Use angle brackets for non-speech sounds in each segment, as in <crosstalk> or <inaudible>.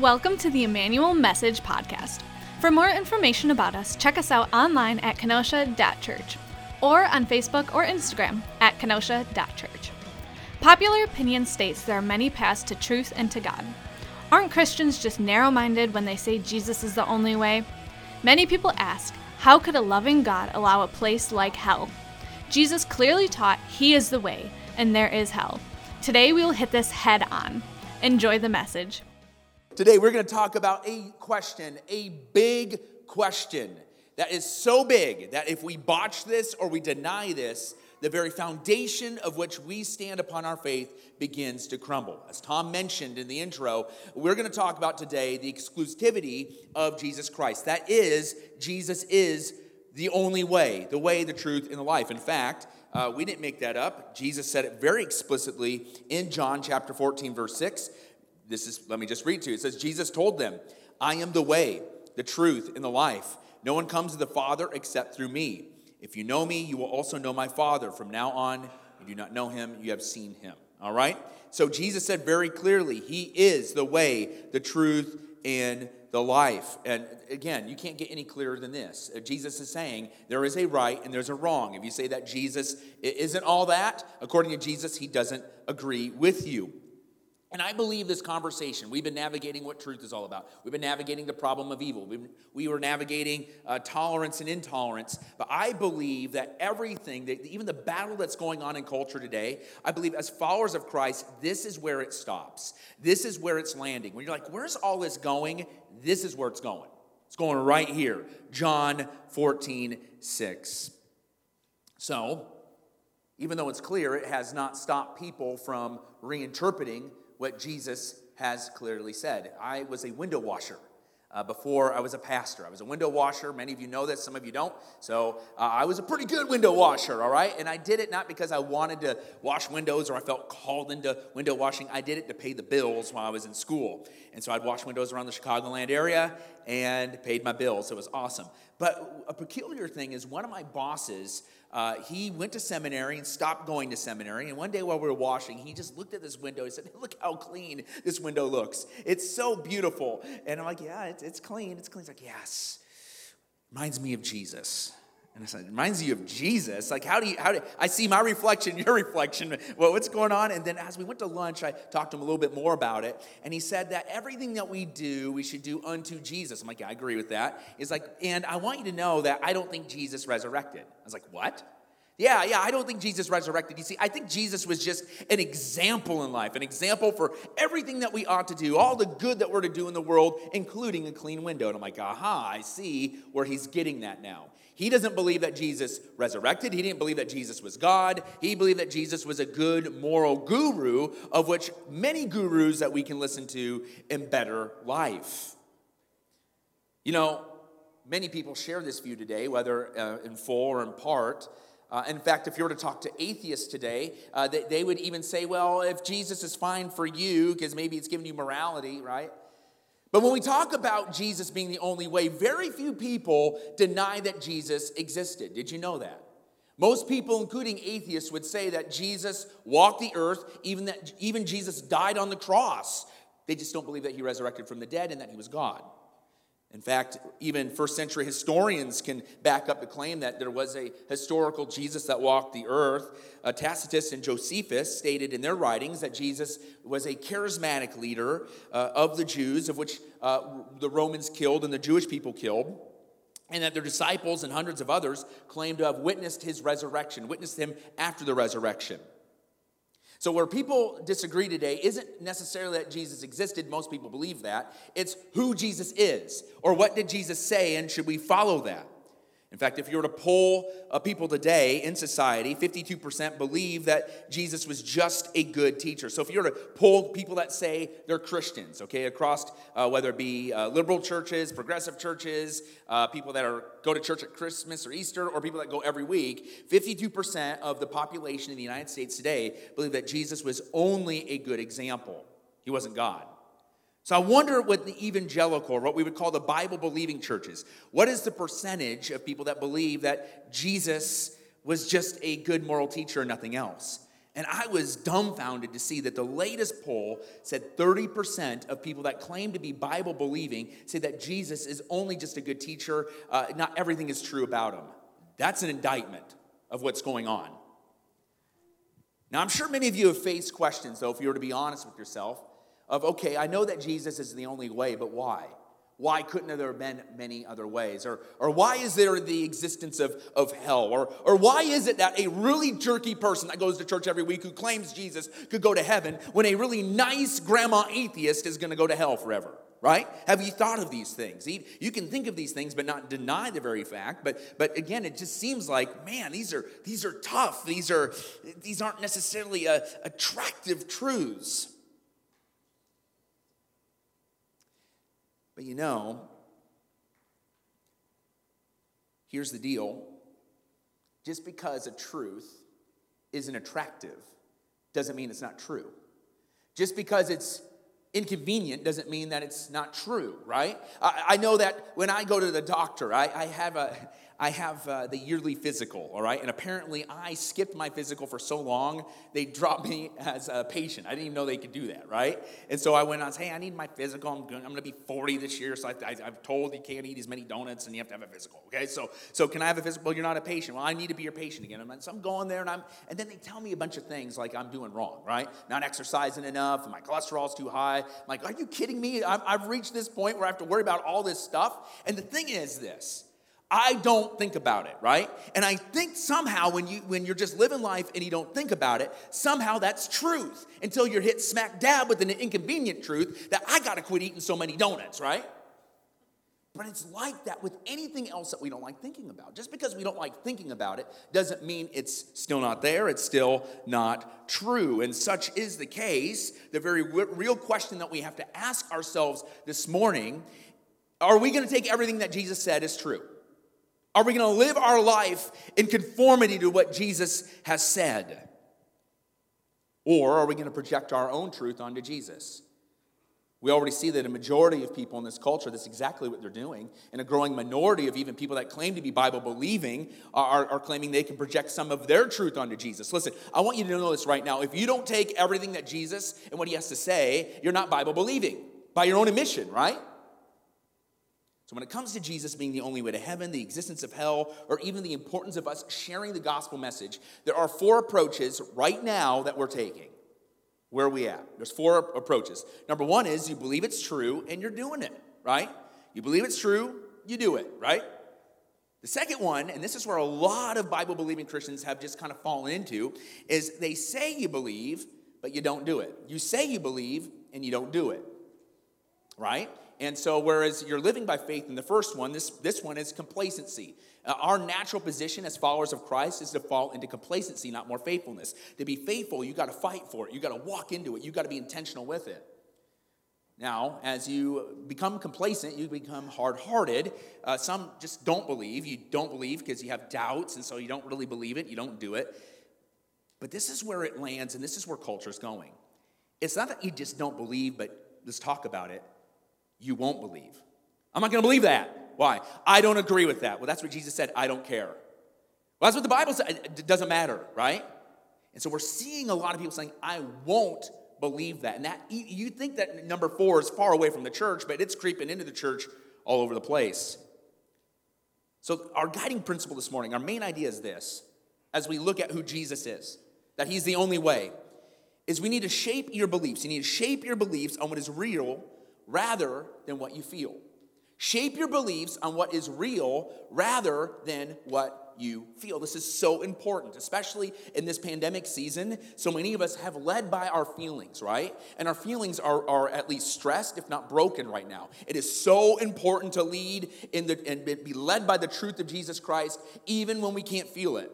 Welcome to the Emmanuel Message Podcast. For more information about us, check us out online at kenosha.church or on Facebook or Instagram at kenosha.church. Popular opinion states there are many paths to truth and to God. Aren't Christians just narrow minded when they say Jesus is the only way? Many people ask, how could a loving God allow a place like hell? Jesus clearly taught He is the way, and there is hell. Today we will hit this head on. Enjoy the message. Today, we're going to talk about a question, a big question that is so big that if we botch this or we deny this, the very foundation of which we stand upon our faith begins to crumble. As Tom mentioned in the intro, we're going to talk about today the exclusivity of Jesus Christ. That is, Jesus is the only way, the way, the truth, and the life. In fact, uh, we didn't make that up. Jesus said it very explicitly in John chapter 14, verse 6. This is, let me just read to you. It says, Jesus told them, I am the way, the truth, and the life. No one comes to the Father except through me. If you know me, you will also know my Father. From now on, you do not know him, you have seen him. All right? So Jesus said very clearly, He is the way, the truth, and the life. And again, you can't get any clearer than this. Uh, Jesus is saying there is a right and there's a wrong. If you say that Jesus isn't all that, according to Jesus, He doesn't agree with you. And I believe this conversation, we've been navigating what truth is all about. We've been navigating the problem of evil. We were navigating uh, tolerance and intolerance. But I believe that everything, that even the battle that's going on in culture today, I believe as followers of Christ, this is where it stops. This is where it's landing. When you're like, where's all this going? This is where it's going. It's going right here. John 14, 6. So, even though it's clear, it has not stopped people from reinterpreting what Jesus has clearly said. I was a window washer. Uh, before I was a pastor. I was a window washer. Many of you know this, some of you don't. So uh, I was a pretty good window washer, all right? And I did it not because I wanted to wash windows or I felt called into window washing. I did it to pay the bills while I was in school. And so I'd wash windows around the Chicagoland area and paid my bills. It was awesome. But a peculiar thing is one of my bosses uh, he went to seminary and stopped going to seminary. And one day while we were washing, he just looked at this window. He said, Look how clean this window looks. It's so beautiful. And I'm like, Yeah, it's, it's clean. It's clean. He's like, Yes. Reminds me of Jesus. And I said, it reminds you of Jesus. Like, how do you, how do, I see my reflection, <laughs> your reflection, well, what's going on? And then as we went to lunch, I talked to him a little bit more about it. And he said that everything that we do, we should do unto Jesus. I'm like, yeah, I agree with that. He's like, and I want you to know that I don't think Jesus resurrected. I was like, what? Yeah, yeah, I don't think Jesus resurrected. You see, I think Jesus was just an example in life, an example for everything that we ought to do, all the good that we're to do in the world, including a clean window. And I'm like, aha, I see where he's getting that now. He doesn't believe that Jesus resurrected. He didn't believe that Jesus was God. He believed that Jesus was a good moral guru, of which many gurus that we can listen to in better life. You know, many people share this view today, whether uh, in full or in part. Uh, in fact, if you were to talk to atheists today, uh, they, they would even say, well, if Jesus is fine for you, because maybe it's giving you morality, right? But when we talk about Jesus being the only way, very few people deny that Jesus existed. Did you know that? Most people, including atheists, would say that Jesus walked the earth, even that even Jesus died on the cross. They just don't believe that he resurrected from the dead and that he was God. In fact, even first century historians can back up the claim that there was a historical Jesus that walked the earth. Uh, Tacitus and Josephus stated in their writings that Jesus was a charismatic leader uh, of the Jews, of which uh, the Romans killed and the Jewish people killed, and that their disciples and hundreds of others claimed to have witnessed his resurrection, witnessed him after the resurrection. So, where people disagree today isn't necessarily that Jesus existed, most people believe that. It's who Jesus is, or what did Jesus say, and should we follow that? In fact, if you were to poll uh, people today in society, 52% believe that Jesus was just a good teacher. So if you were to poll people that say they're Christians, okay, across uh, whether it be uh, liberal churches, progressive churches, uh, people that are go to church at Christmas or Easter, or people that go every week, 52% of the population in the United States today believe that Jesus was only a good example. He wasn't God. So I wonder what the evangelical, or what we would call the Bible believing churches, what is the percentage of people that believe that Jesus was just a good moral teacher and nothing else? And I was dumbfounded to see that the latest poll said 30% of people that claim to be Bible believing say that Jesus is only just a good teacher, uh, not everything is true about him. That's an indictment of what's going on. Now, I'm sure many of you have faced questions, though, if you were to be honest with yourself, of okay, I know that Jesus is the only way, but why? Why couldn't there have been many other ways? Or, or why is there the existence of, of hell? Or, or why is it that a really jerky person that goes to church every week who claims Jesus could go to heaven when a really nice grandma atheist is going to go to hell forever? Right? Have you thought of these things? You can think of these things, but not deny the very fact. But, but again, it just seems like, man, these are, these are tough. These, are, these aren't necessarily uh, attractive truths. But you know, here's the deal just because a truth isn't attractive doesn't mean it's not true. Just because it's inconvenient doesn't mean that it's not true, right? I, I know that when I go to the doctor, I, I have a I have uh, the yearly physical, all right? And apparently I skipped my physical for so long, they dropped me <laughs> as a patient. I didn't even know they could do that, right? And so I went on, hey, I need my physical. I'm going, I'm going to be 40 this year, so I, have told you can't eat as many donuts and you have to have a physical, okay? So, so can I have a physical? Well, you're not a patient. Well, I need to be your patient again. so I'm going there and I'm, and then they tell me a bunch of things like I'm doing wrong, right? Not exercising enough, my cholesterol's too high. I'm like, are you kidding me? i I've reached this point where I have to worry about all this stuff. And the thing is this, I don't think about it, right? And I think somehow when you when you're just living life and you don't think about it, somehow that's truth until you're hit smack dab with an inconvenient truth that I got to quit eating so many donuts, right? But it's like that with anything else that we don't like thinking about. Just because we don't like thinking about it doesn't mean it's still not there, it's still not true. And such is the case. The very real question that we have to ask ourselves this morning are we going to take everything that Jesus said as true? Are we going to live our life in conformity to what Jesus has said? Or are we going to project our own truth onto Jesus? We already see that a majority of people in this culture, that's exactly what they're doing. And a growing minority of even people that claim to be Bible believing are, are, claiming they can project some of their truth onto Jesus. Listen, I want you to know this right now. If you don't take everything that Jesus and what he has to say, you're not Bible believing by your own admission, right? So, when it comes to Jesus being the only way to heaven, the existence of hell, or even the importance of us sharing the gospel message, there are four approaches right now that we're taking. Where are we at? There's four approaches. Number one is you believe it's true and you're doing it, right? You believe it's true, you do it, right? The second one, and this is where a lot of Bible believing Christians have just kind of fallen into, is they say you believe, but you don't do it. You say you believe and you don't do it, right? And so, whereas you're living by faith in the first one, this, this one is complacency. Uh, our natural position as followers of Christ is to fall into complacency, not more faithfulness. To be faithful, you got to fight for it. You got to walk into it. You got to be intentional with it. Now, as you become complacent, you become hard hearted. Uh, some just don't believe. You don't believe because you have doubts, and so you don't really believe it. You don't do it. But this is where it lands, and this is where culture is going. It's not that you just don't believe, but let's talk about it you won't believe. I'm not going to believe that. Why? I don't agree with that. Well, that's what Jesus said. I don't care. Well, that's what the Bible says. It doesn't matter, right? And so we're seeing a lot of people saying, I won't believe that. And that you think that number four is far away from the church, but it's creeping into the church all over the place. So, our guiding principle this morning, our main idea is this as we look at who Jesus is, that he's the only way, is we need to shape your beliefs. You need to shape your beliefs on what is real rather than what you feel. Shape your beliefs on what is real rather than what you feel. This is so important, especially in this pandemic season. So many of us have led by our feelings, right? And our feelings are, are at least stressed, if not broken, right now. It is so important to lead in the and be led by the truth of Jesus Christ, even when we can't feel it.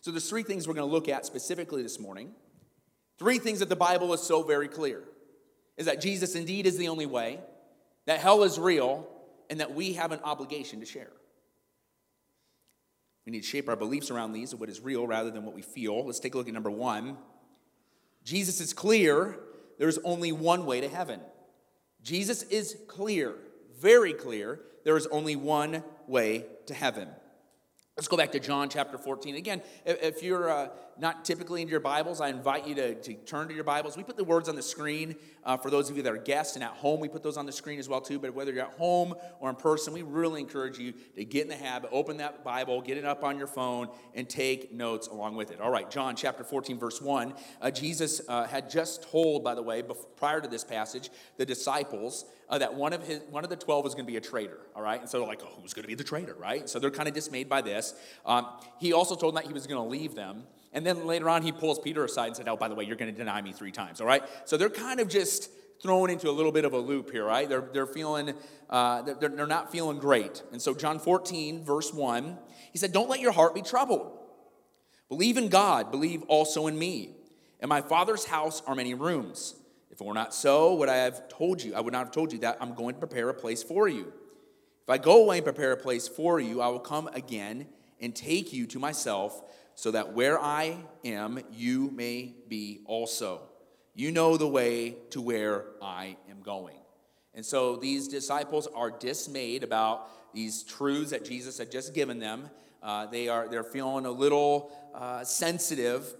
So there's three things we're going to look at specifically this morning. Three things that the Bible is so very clear is that Jesus indeed is the only way, that hell is real, and that we have an obligation to share. We need to shape our beliefs around these of what is real rather than what we feel. Let's take a look at number one. Jesus is clear there's only one way to heaven. Jesus is clear, very clear, there is only one way to heaven. Let's go back to John chapter 14. Again, if you're uh, not typically into your Bibles, I invite you to, to turn to your Bibles. We put the words on the screen uh, for those of you that are guests and at home. We put those on the screen as well too. But whether you're at home or in person, we really encourage you to get in the habit, open that Bible, get it up on your phone, and take notes along with it. All right, John chapter 14, verse 1. Uh, Jesus uh, had just told, by the way, before, prior to this passage, the disciples uh, that one of his one of the 12 was going to be a traitor. All right, and so they're like, oh, who's going to be the traitor, right? So they're kind of dismayed by this. Um, he also told them that he was going to leave them. And then later on, he pulls Peter aside and said, Oh, by the way, you're going to deny me three times, all right? So they're kind of just thrown into a little bit of a loop here, right? They're, they're feeling, uh, they're, they're not feeling great. And so, John 14, verse 1, he said, Don't let your heart be troubled. Believe in God, believe also in me. In my Father's house are many rooms. If it were not so, would I have told you? I would not have told you that I'm going to prepare a place for you. If I go away and prepare a place for you, I will come again and take you to myself so that where I am, you may be also. You know the way to where I am going. And so these disciples are dismayed about these truths that Jesus had just given them. Uh, they are they're feeling a little uh, sensitive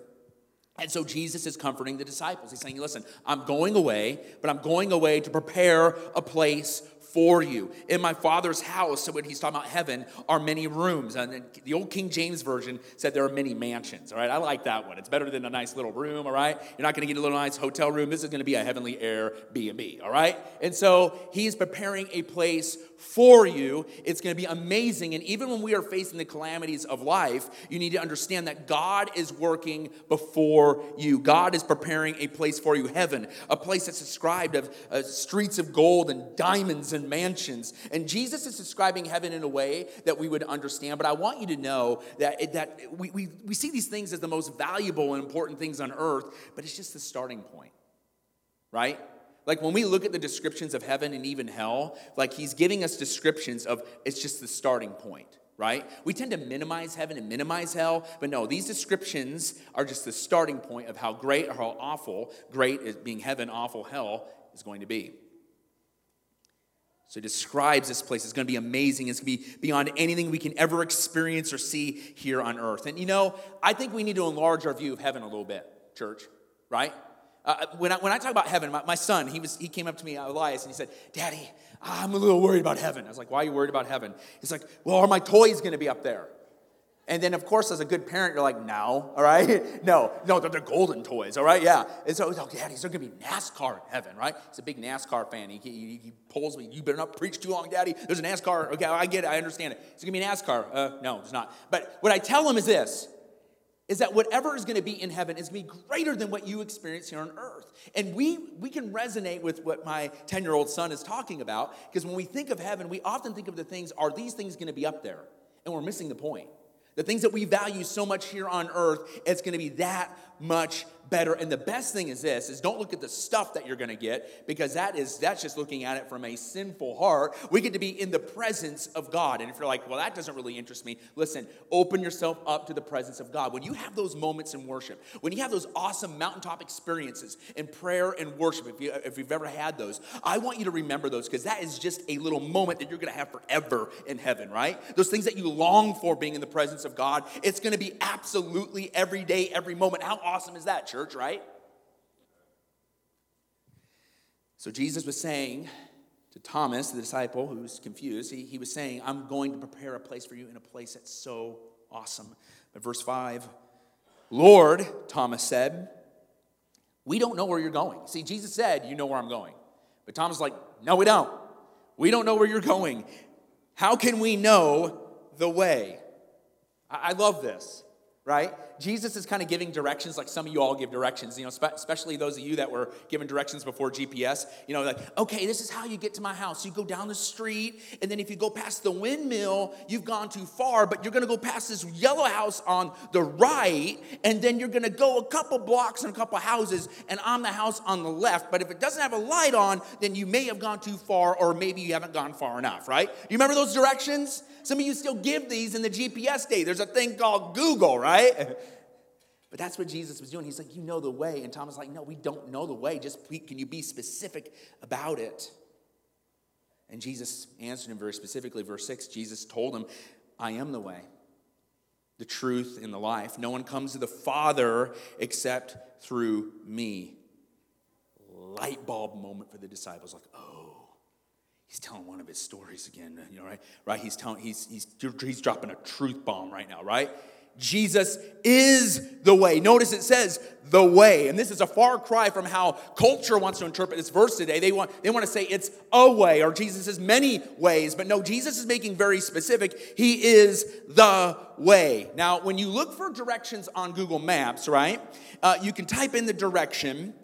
and so Jesus is comforting the disciples. He's saying, Listen, I'm going away, but I'm going away to prepare a place for you. In my Father's house, so when he's talking about heaven, are many rooms. And the old King James Version said there are many mansions. All right, I like that one. It's better than a nice little room. All right, you're not going to get a little nice hotel room. This is going to be a heavenly air B&B, All right, and so he's preparing a place for you. It's going to be amazing. And even when we are facing the calamities of life, you need to understand that God is working before you. God is preparing a place for you, heaven, a place that's described of uh, streets of gold and diamonds and mansions. And Jesus is describing heaven in a way that we would understand. But I want you to know that, that we, we, we see these things as the most valuable and important things on earth, but it's just the starting point, right? Like when we look at the descriptions of heaven and even hell, like he's giving us descriptions of it's just the starting point, right? We tend to minimize heaven and minimize hell, but no, these descriptions are just the starting point of how great or how awful, great is being heaven, awful hell is going to be. So he describes this place. It's going to be amazing. It's going to be beyond anything we can ever experience or see here on earth. And you know, I think we need to enlarge our view of heaven a little bit, church, right? Uh, when, I, when I talk about heaven, my, my, son, he, was, he came up to me, Elias, and he said, Daddy, I'm a little worried about heaven. I was like, Why are you worried about heaven? He's like, Well, are my toys going to be up there? And then, of course, as a good parent, you're like, no, all right? <laughs> No, no, they're, they're golden toys, all right? Yeah. And so, oh, Daddy, is there going to be NASCAR in heaven, right? He's a big NASCAR fan. He, he, he, pulls me, you better not preach too long, Daddy. There's a NASCAR. Okay, I get it. I understand it. it. Is it going to be NASCAR? Uh, no, it's not. But what I tell him is this is that whatever is going to be in heaven is going to be greater than what you experience here on earth. And we, we can resonate with what my 10 year old son is talking about because when we think of heaven, we often think of the things are these things going to be up there? And we're missing the point. The things that we value so much here on earth, it's going to be that much better. And the best thing is this is don't look at the stuff that you're going to get because that is that's just looking at it from a sinful heart. We get to be in the presence of God. And if you're like, well, that doesn't really interest me, listen, open yourself up to the presence of God. When you have those moments in worship, when you have those awesome mountaintop experiences in prayer and worship, if, you, if you've ever had those, I want you to remember those because that is just a little moment that you're going to have forever in heaven, right? Those things that you long for being in the presence of God, it's going to be absolutely every day, every moment. How awesome is that, church? Church, right? So Jesus was saying to Thomas, the disciple who was confused, he, he was saying, I'm going to prepare a place for you in a place that's so awesome. But verse 5, Lord, Thomas said, we don't know where you're going. See, Jesus said, You know where I'm going. But Thomas is like, No, we don't. We don't know where you're going. How can we know the way? I, I love this, right? Jesus is kind of giving directions like some of you all give directions, you know, especially those of you that were given directions before GPS. You know, like, okay, this is how you get to my house. You go down the street, and then if you go past the windmill, you've gone too far, but you're going to go past this yellow house on the right, and then you're going to go a couple blocks and a couple houses, and I'm the house on the left. But if it doesn't have a light on, then you may have gone too far, or maybe you haven't gone far enough, right? You remember those directions? Some of you still give these in the GPS day. There's a thing called Google, right? <laughs> But that's what Jesus was doing. He's like, You know the way. And Thomas like, No, we don't know the way. Just can you be specific about it? And Jesus answered him very specifically. Verse 6 Jesus told him, I am the way, the truth, and the life. No one comes to the Father except through me. Light bulb moment for the disciples, like, oh, he's telling one of his stories again, you know, right? Right? He's telling, he's, he's, he's dropping a truth bomb right now, right? Jesus is the way. Notice it says the way. And this is a far cry from how culture wants to interpret this verse today. They want, they want to say it's a way or Jesus is many ways. But no, Jesus is making very specific. He is the way. Now, when you look for directions on Google Maps, right, uh, you can type in the direction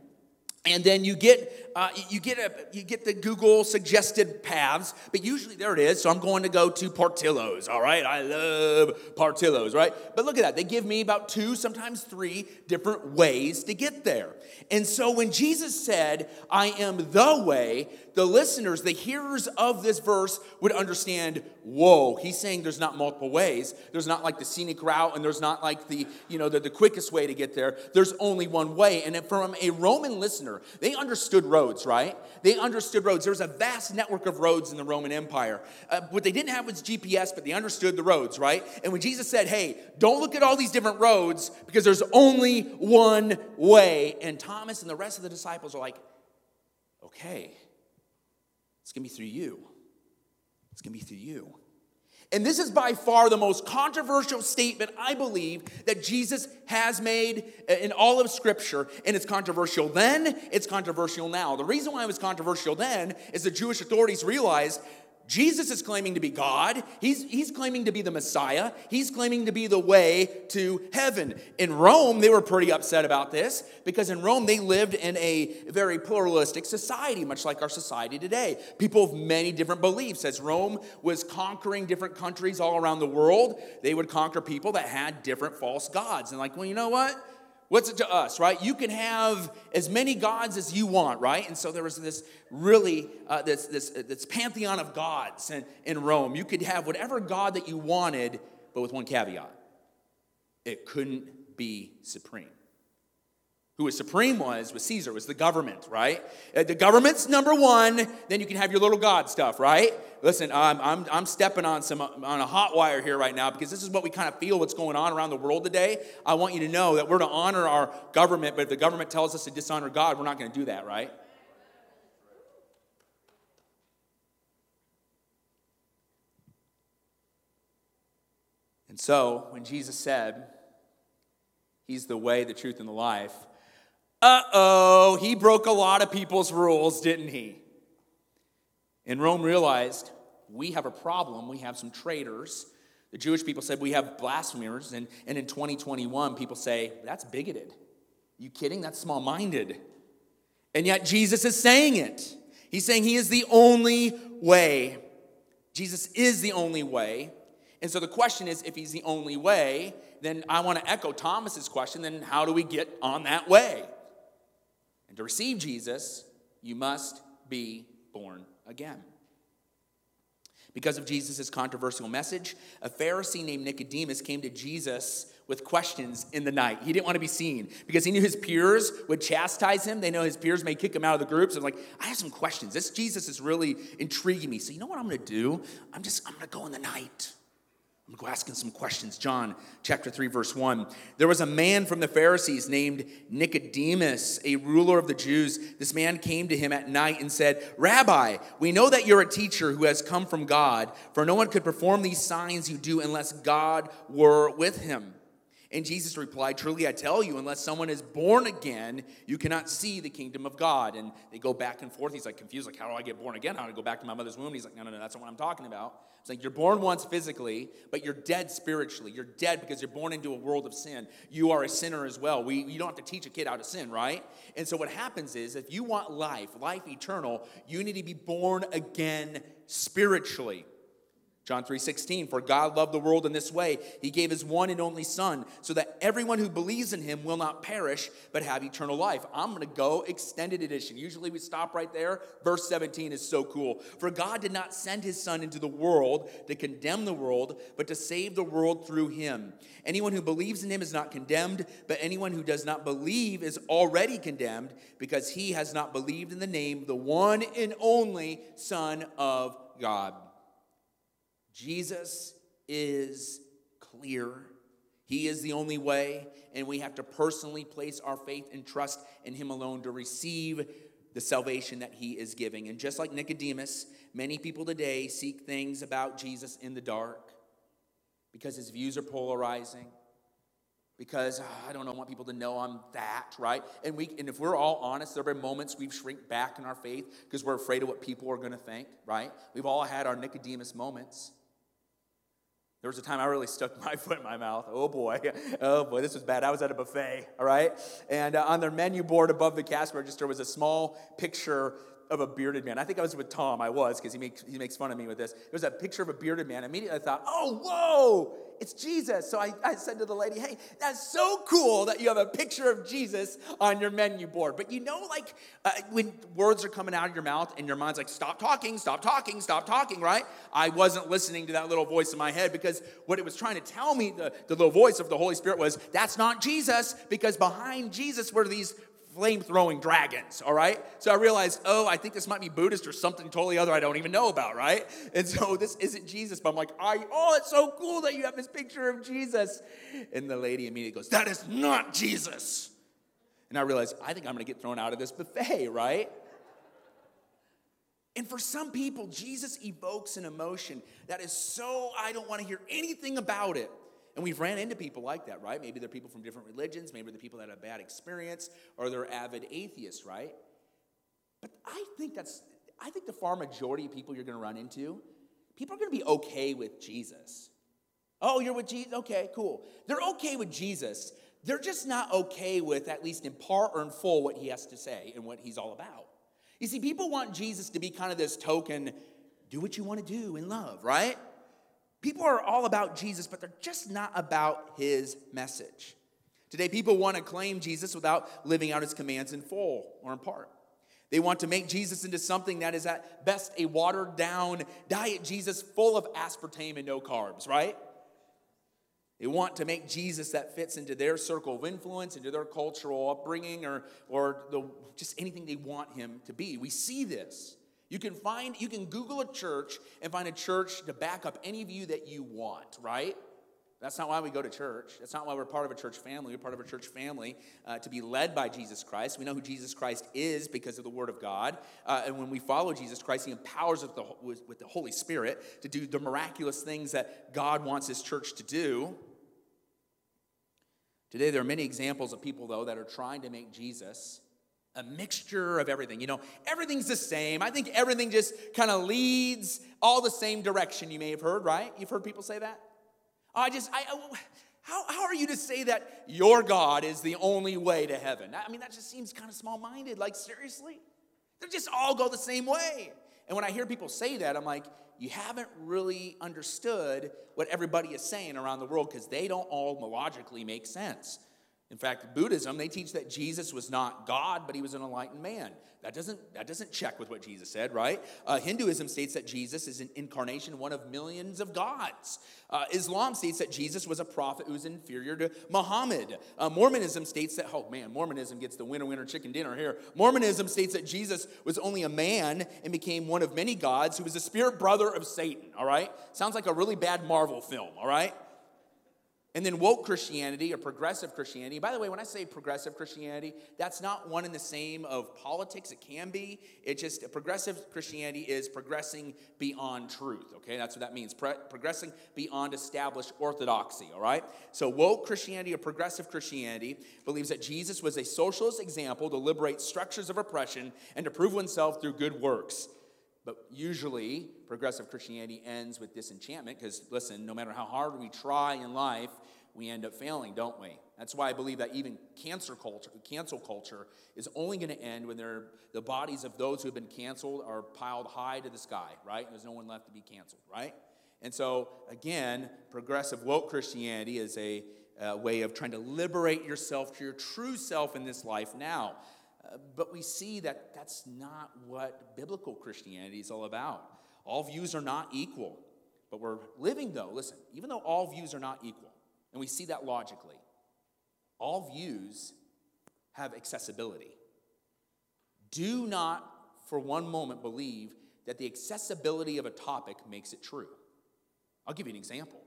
and then you get uh, you get a you get the Google suggested paths, but usually there it is. So I'm going to go to Portillo's. All right, I love Portillo's. Right, but look at that. They give me about two, sometimes three different ways to get there. And so when Jesus said, "I am the way," the listeners, the hearers of this verse, would understand. Whoa, he's saying there's not multiple ways. There's not like the scenic route, and there's not like the you know the, the quickest way to get there. There's only one way. And from a Roman listener, they understood roads right? They understood roads. There was a vast network of roads in the Roman Empire. Uh, what they didn't have was GPS, but they understood the roads, right? And when Jesus said, hey, don't look at all these different roads because there's only one way, and Thomas and the rest of the disciples are like, okay, it's gonna be through you. It's gonna be through you. And this is by far the most controversial statement, I believe, that Jesus has made uh, in all of Scripture. And it's controversial then, it's controversial now. The reason why it was controversial then is the Jewish authorities realized Jesus is claiming to be God. He's, he's claiming to be the Messiah. He's claiming to be the way to heaven. In Rome, they were pretty upset about this because in Rome, they lived in a very pluralistic society, much like our society today. People of many different beliefs. As Rome was conquering different countries all around the world, they would conquer people that had different false gods. And, like, well, you know what? What's it to us, right? You can have as many gods as you want, right? And so there was this really uh, this, this, uh, this pantheon of gods in, in Rome. You could have whatever god that you wanted, but with one caveat it couldn't be supreme who was supreme was was caesar was the government right? Uh, the government's number one then you can have your little god stuff right? Listen i'm, I'm, I'm stepping on some on a hot wire here right now because this is what we kind of feel what's going on around the world today. I want you to know that we're to honor our government but if the government tells us to dishonor god we're not going to do that right? And so when jesus said he's the way the truth and the life uh oh, he broke a lot of people's rules, didn't he? And Rome realized we have a problem. We have some traitors. The Jewish people said we have blasphemers. And, and in 2021, people say, that's bigoted. You kidding? That's small minded. And yet Jesus is saying it. He's saying he is the only way. Jesus is the only way. And so the question is if he's the only way, then I want to echo Thomas's question then how do we get on that way? And to receive Jesus, you must be born again. Because of Jesus' controversial message, a Pharisee named Nicodemus came to Jesus with questions in the night. He didn't want to be seen because he knew his peers would chastise him. They know his peers may kick him out of the group. So, like, I have some questions. This Jesus is really intriguing me. So, you know what I'm going to do? I'm just, I'm going to go in the night. I'm going to go asking some questions. John chapter 3, verse 1. There was a man from the Pharisees named Nicodemus, a ruler of the Jews. This man came to him at night and said, Rabbi, we know that you're a teacher who has come from God, for no one could perform these signs you do unless God were with him. And Jesus replied, Truly I tell you, unless someone is born again, you cannot see the kingdom of God. And they go back and forth. He's like confused, like, How do I get born again? How do I go back to my mother's womb? He's like, No, no, no, that's not what I'm talking about. It's like you're born once physically, but you're dead spiritually. You're dead because you're born into a world of sin. You are a sinner as well. We, you don't have to teach a kid how to sin, right? And so what happens is if you want life, life eternal, you need to be born again spiritually. John 3:16 For God loved the world in this way he gave his one and only son so that everyone who believes in him will not perish but have eternal life. I'm going to go extended edition. Usually we stop right there. Verse 17 is so cool. For God did not send his son into the world to condemn the world but to save the world through him. Anyone who believes in him is not condemned, but anyone who does not believe is already condemned because he has not believed in the name the one and only son of God. Jesus is clear. He is the only way, and we have to personally place our faith and trust in Him alone to receive the salvation that He is giving. And just like Nicodemus, many people today seek things about Jesus in the dark because his views are polarizing. Because oh, I don't know, I want people to know I'm that, right? And we, and if we're all honest, there have been moments we've shrink back in our faith because we're afraid of what people are going to think, right? We've all had our Nicodemus moments. There was a time I really stuck <laughs> my foot in my mouth. Oh boy, oh boy, this was bad. I was at a buffet, all right? And uh, on their menu board above the cash register was a small picture of a bearded man. I think I was with Tom. I was because he makes, he makes fun of me with this. It was a picture of a bearded man. Immediately I thought, oh, whoa, it's Jesus. So I, I said to the lady, hey, that's so cool that you have a picture of Jesus on your menu board. But you know, like uh, when words are coming out of your mouth and your mind's like, stop talking, stop talking, stop talking, right? I wasn't listening to that little voice in my head because what it was trying to tell me, the, the little voice of the Holy Spirit was, that's not Jesus because behind Jesus were these flame throwing dragons, all right? So I realized, oh, I think this might be Buddhist or something totally other I don't even know about, right? And so <laughs> this isn't Jesus, but I'm like, I, oh, it's so cool that you have this picture of Jesus. And the lady immediately goes, that is not Jesus. And I realized, I think I'm gonna get thrown out of this buffet, right? And for some people, Jesus evokes an emotion that is so, I don't wanna hear anything about it. And we've ran into people like that, right? Maybe they're people from different religions, maybe they're people that had a bad experience, or they're avid atheists, right? But I think that's, I think the far majority of people you're gonna run into, people are gonna be okay with Jesus. Oh, you're with Jesus? Okay, cool. They're okay with Jesus. They're just not okay with, at least in part or in full, what he has to say and what he's all about. You see, people want Jesus to be kind of this token, do what you want to do in love, right? People are all about Jesus, but they're just not about his message. Today, people want to claim Jesus without living out his commands in full or in part. They want to make Jesus into something that is at best a watered down diet Jesus full of aspartame and no carbs, right? They want to make Jesus that fits into their circle of influence, into their cultural upbringing, or, or the, just anything they want him to be. We see this. You can find, you can Google a church and find a church to back up any view that you want, right? That's not why we go to church. That's not why we're part of a church family. We're part of a church family uh, to be led by Jesus Christ. We know who Jesus Christ is because of the Word of God. Uh, and when we follow Jesus Christ, He empowers us with with the Holy Spirit to do the miraculous things that God wants His church to do. Today, there are many examples of people, though, that are trying to make Jesus a mixture of everything. You know, everything's the same. I think everything just kind of leads all the same direction. You may have heard, right? You've heard people say that. I just, I, how, how are you to say that your God is the only way to heaven? I mean, that just seems kind of small minded. Like, seriously? They just all go the same way. And when I hear people say that, I'm like, you haven't really understood what everybody is saying around the world because they don't all logically make sense. In fact, Buddhism, they teach that Jesus was not God, but he was an enlightened man. That doesn't, that doesn't check with what Jesus said, right? Uh, Hinduism states that Jesus is an incarnation, one of millions of gods. Uh, Islam states that Jesus was a prophet who was inferior to Muhammad. Uh, Mormonism states that, oh man, Mormonism gets the winner, winner, chicken dinner here. Mormonism states that Jesus was only a man and became one of many gods who was the spirit brother of Satan, all right? Sounds like a really bad Marvel film, all right? And then woke Christianity or progressive Christianity. By the way, when I say progressive Christianity, that's not one and the same of politics. It can be. It just progressive Christianity is progressing beyond truth. Okay, that's what that means. Pro- progressing beyond established orthodoxy. All right. So woke Christianity or progressive Christianity believes that Jesus was a socialist example to liberate structures of oppression and to prove oneself through good works. But usually, progressive Christianity ends with disenchantment because, listen, no matter how hard we try in life, we end up failing, don't we? That's why I believe that even cancer culture, cancel culture is only going to end when the bodies of those who have been canceled are piled high to the sky, right? There's no one left to be canceled, right? And so, again, progressive woke Christianity is a, a way of trying to liberate yourself to your true self in this life now. But we see that that's not what biblical Christianity is all about. All views are not equal. But we're living, though, listen, even though all views are not equal, and we see that logically, all views have accessibility. Do not for one moment believe that the accessibility of a topic makes it true. I'll give you an example.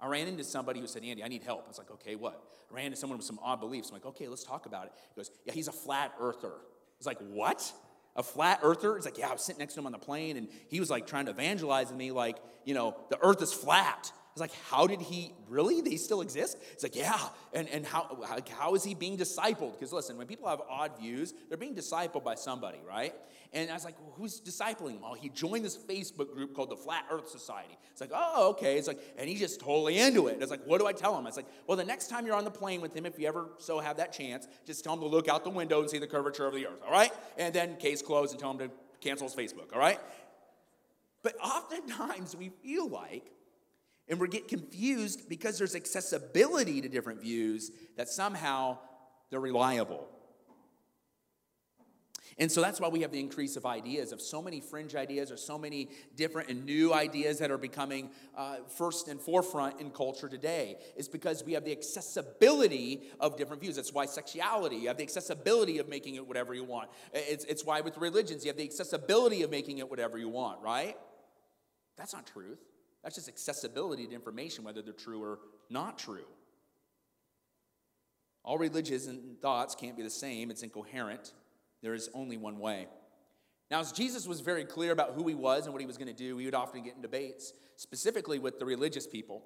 I ran into somebody who said, Andy, I need help. I was like, okay, what? I ran into someone with some odd beliefs. I'm like, okay, let's talk about it. He goes, yeah, he's a flat earther. I was like, what? A flat earther? It's like, yeah, I was sitting next to him on the plane and he was like trying to evangelize me, like, you know, the earth is flat. I was like, how did he really? They still exist? It's like, yeah. And, and how, how is he being discipled? Because listen, when people have odd views, they're being discipled by somebody, right? And I was like, well, who's discipling him? Oh, he joined this Facebook group called the Flat Earth Society. It's like, oh, okay. It's like, and he's just totally into it. It's like, what do I tell him? It's like, well, the next time you're on the plane with him, if you ever so have that chance, just tell him to look out the window and see the curvature of the earth, all right? And then case closed and tell him to cancel his Facebook, all right? But oftentimes we feel like, and we get confused because there's accessibility to different views that somehow they're reliable. And so that's why we have the increase of ideas, of so many fringe ideas, or so many different and new ideas that are becoming uh, first and forefront in culture today. Is because we have the accessibility of different views. That's why sexuality, you have the accessibility of making it whatever you want. It's, it's why with religions, you have the accessibility of making it whatever you want, right? That's not truth. That's just accessibility to information, whether they're true or not true. All religions and thoughts can't be the same, it's incoherent. There is only one way. Now, as Jesus was very clear about who he was and what he was going to do, we would often get in debates, specifically with the religious people.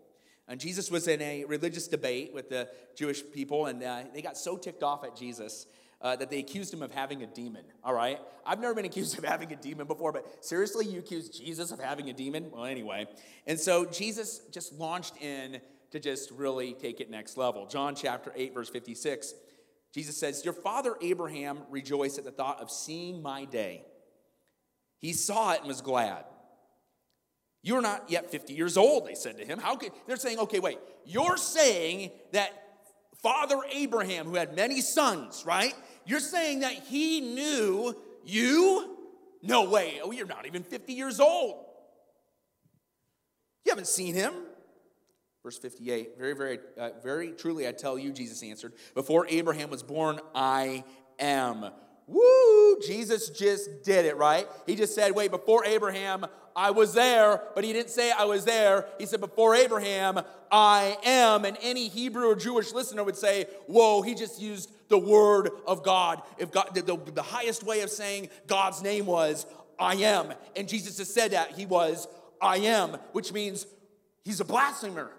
And Jesus was in a religious debate with the Jewish people, and uh, they got so ticked off at Jesus uh, that they accused him of having a demon. All right? I've never been accused of having a demon before, but seriously, you accuse Jesus of having a demon? Well, anyway. And so Jesus just launched in to just really take it next level. John chapter 8, verse 56 Jesus says, Your father Abraham rejoiced at the thought of seeing my day. He saw it and was glad. You're not yet 50 years old, they said to him. How could they're saying, okay, wait, you're saying that Father Abraham, who had many sons, right? You're saying that he knew you? No way. Oh, you're not even 50 years old. You haven't seen him. Verse 58, very, very, uh, very truly I tell you, Jesus answered, before Abraham was born, I am. Woo! Jesus just did it, right? He just said, wait, before Abraham, I was there, but he didn't say I was there. He said, before Abraham, I am. And any Hebrew or Jewish listener would say, whoa, he just used the word of God. If God, the, the, the highest way of saying God's name was, I am. And Jesus has said that. He was, I am, which means he's a blasphemer.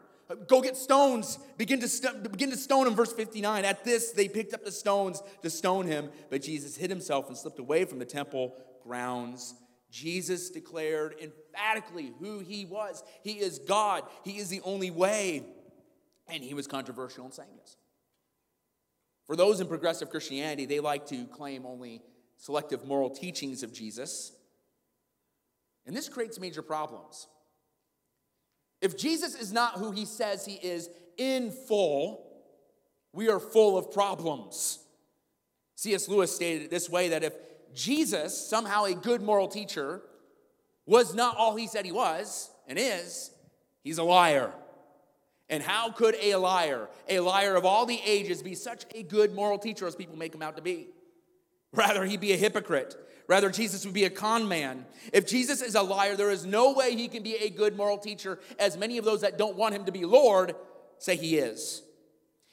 Go get stones. Begin to, st- begin to stone him. Verse 59. At this, they picked up the stones to stone him, but Jesus hid himself and slipped away from the temple grounds. Jesus declared emphatically who he was. He is God, he is the only way. And he was controversial in saying this. For those in progressive Christianity, they like to claim only selective moral teachings of Jesus. And this creates major problems. If Jesus is not who he says he is in full, we are full of problems. C.S. Lewis stated it this way that if Jesus, somehow a good moral teacher, was not all he said he was and is, he's a liar. And how could a liar, a liar of all the ages, be such a good moral teacher as people make him out to be? Rather, he be a hypocrite. Rather, Jesus would be a con man. If Jesus is a liar, there is no way he can be a good moral teacher, as many of those that don't want him to be Lord say he is.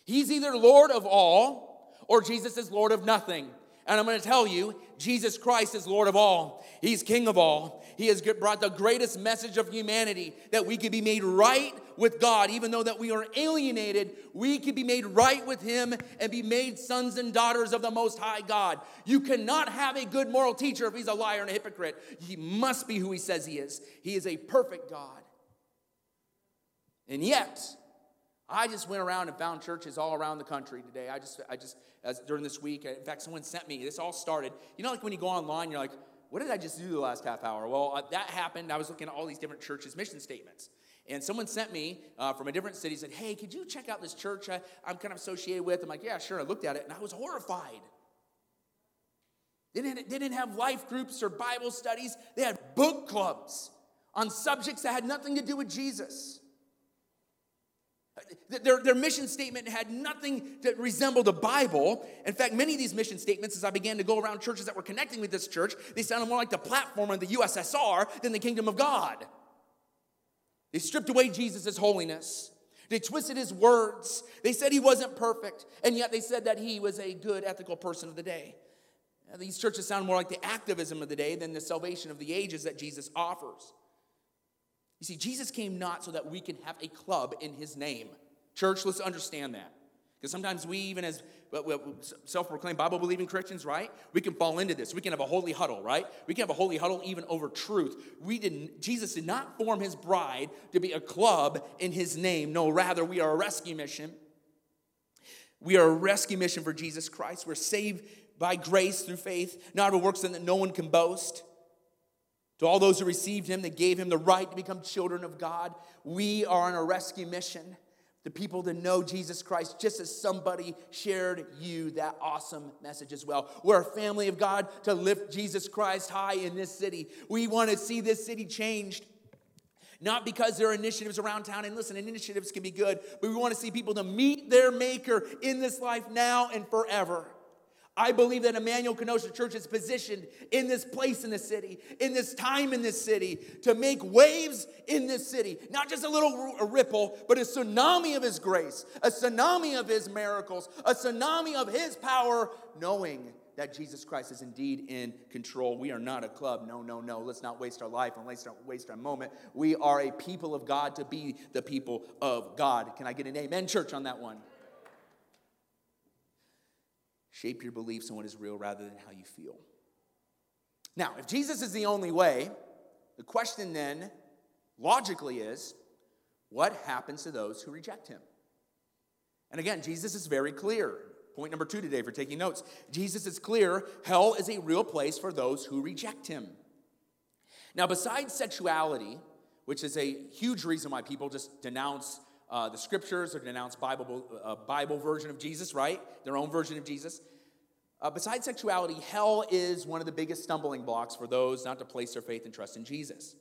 He's either Lord of all or Jesus is Lord of nothing. And I'm going to tell you, Jesus Christ is Lord of all. He's King of all. He has brought the greatest message of humanity that we could be made right with God, even though that we are alienated, we can be made right with Him and be made sons and daughters of the Most High God. You cannot have a good moral teacher if he's a liar and a hypocrite. He must be who he says he is. He is a perfect God. And yet, I just went around and found churches all around the country today. I just, I just, as during this week, in fact, someone sent me, this all started. You know, like when you go online, you're like, what did I just do the last half hour? Well, uh, that happened. I was looking at all these different churches' mission statements. And someone sent me uh, from a different city, said, hey, could you check out this church I, I'm kind of associated with? I'm like, yeah, sure. I looked at it and I was horrified. They didn't, they didn't have life groups or Bible studies, they had book clubs on subjects that had nothing to do with Jesus. Their, their mission statement had nothing that resembled the Bible. In fact, many of these mission statements, as I began to go around churches that were connecting with this church, they sounded more like the platform of the USSR than the kingdom of God. They stripped away Jesus' holiness. They twisted his words. They said he wasn't perfect, and yet they said that he was a good, ethical person of the day. Now, these churches sound more like the activism of the day than the salvation of the ages that Jesus offers. You see, Jesus came not so that we can have a club in his name. Church, let's understand that. Because sometimes we, even as self proclaimed Bible believing Christians, right? We can fall into this. We can have a holy huddle, right? We can have a holy huddle even over truth. We didn't, Jesus did not form his bride to be a club in his name. No, rather, we are a rescue mission. We are a rescue mission for Jesus Christ. We're saved by grace through faith, not of works in that no one can boast. To all those who received him, that gave him the right to become children of God. We are on a rescue mission the people to know Jesus Christ, just as somebody shared you that awesome message as well. We're a family of God to lift Jesus Christ high in this city. We want to see this city changed. Not because there are initiatives around town, and listen, initiatives can be good, but we want to see people to meet their Maker in this life now and forever. I believe that Emmanuel Kenosha Church is positioned in this place in the city, in this time in this city, to make waves in this city. Not just a little ripple, but a tsunami of His grace, a tsunami of His miracles, a tsunami of His power, knowing that Jesus Christ is indeed in control. We are not a club. No, no, no. Let's not waste our life and let's not waste our moment. We are a people of God to be the people of God. Can I get an amen, church, on that one? Shape your beliefs on what is real rather than how you feel. Now, if Jesus is the only way, the question then logically is what happens to those who reject him? And again, Jesus is very clear. Point number two today for taking notes. Jesus is clear hell is a real place for those who reject him. Now, besides sexuality, which is a huge reason why people just denounce uh, the scriptures or denounce Bible, uh, Bible version of Jesus, right? Their own version of Jesus. Uh, besides sexuality, hell is one of the biggest stumbling blocks for those not to place their faith and trust in Jesus.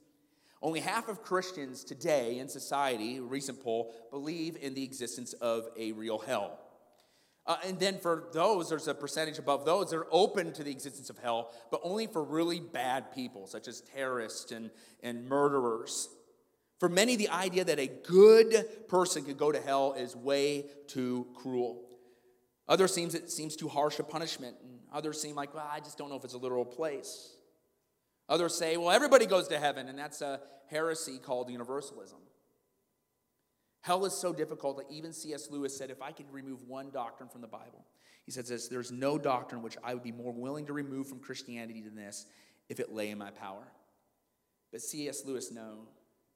Only half of Christians today in society, a recent poll, believe in the existence of a real hell. Uh, and then for those, there's a percentage above those that are open to the existence of hell, but only for really bad people, such as terrorists and, and murderers. For many, the idea that a good person could go to hell is way too cruel. Others seems it seems too harsh a punishment, and others seem like, well, I just don't know if it's a literal place. Others say, well, everybody goes to heaven, and that's a heresy called universalism. Hell is so difficult that even C.S. Lewis said, if I could remove one doctrine from the Bible, he says this there's no doctrine which I would be more willing to remove from Christianity than this if it lay in my power. But C.S. Lewis, no,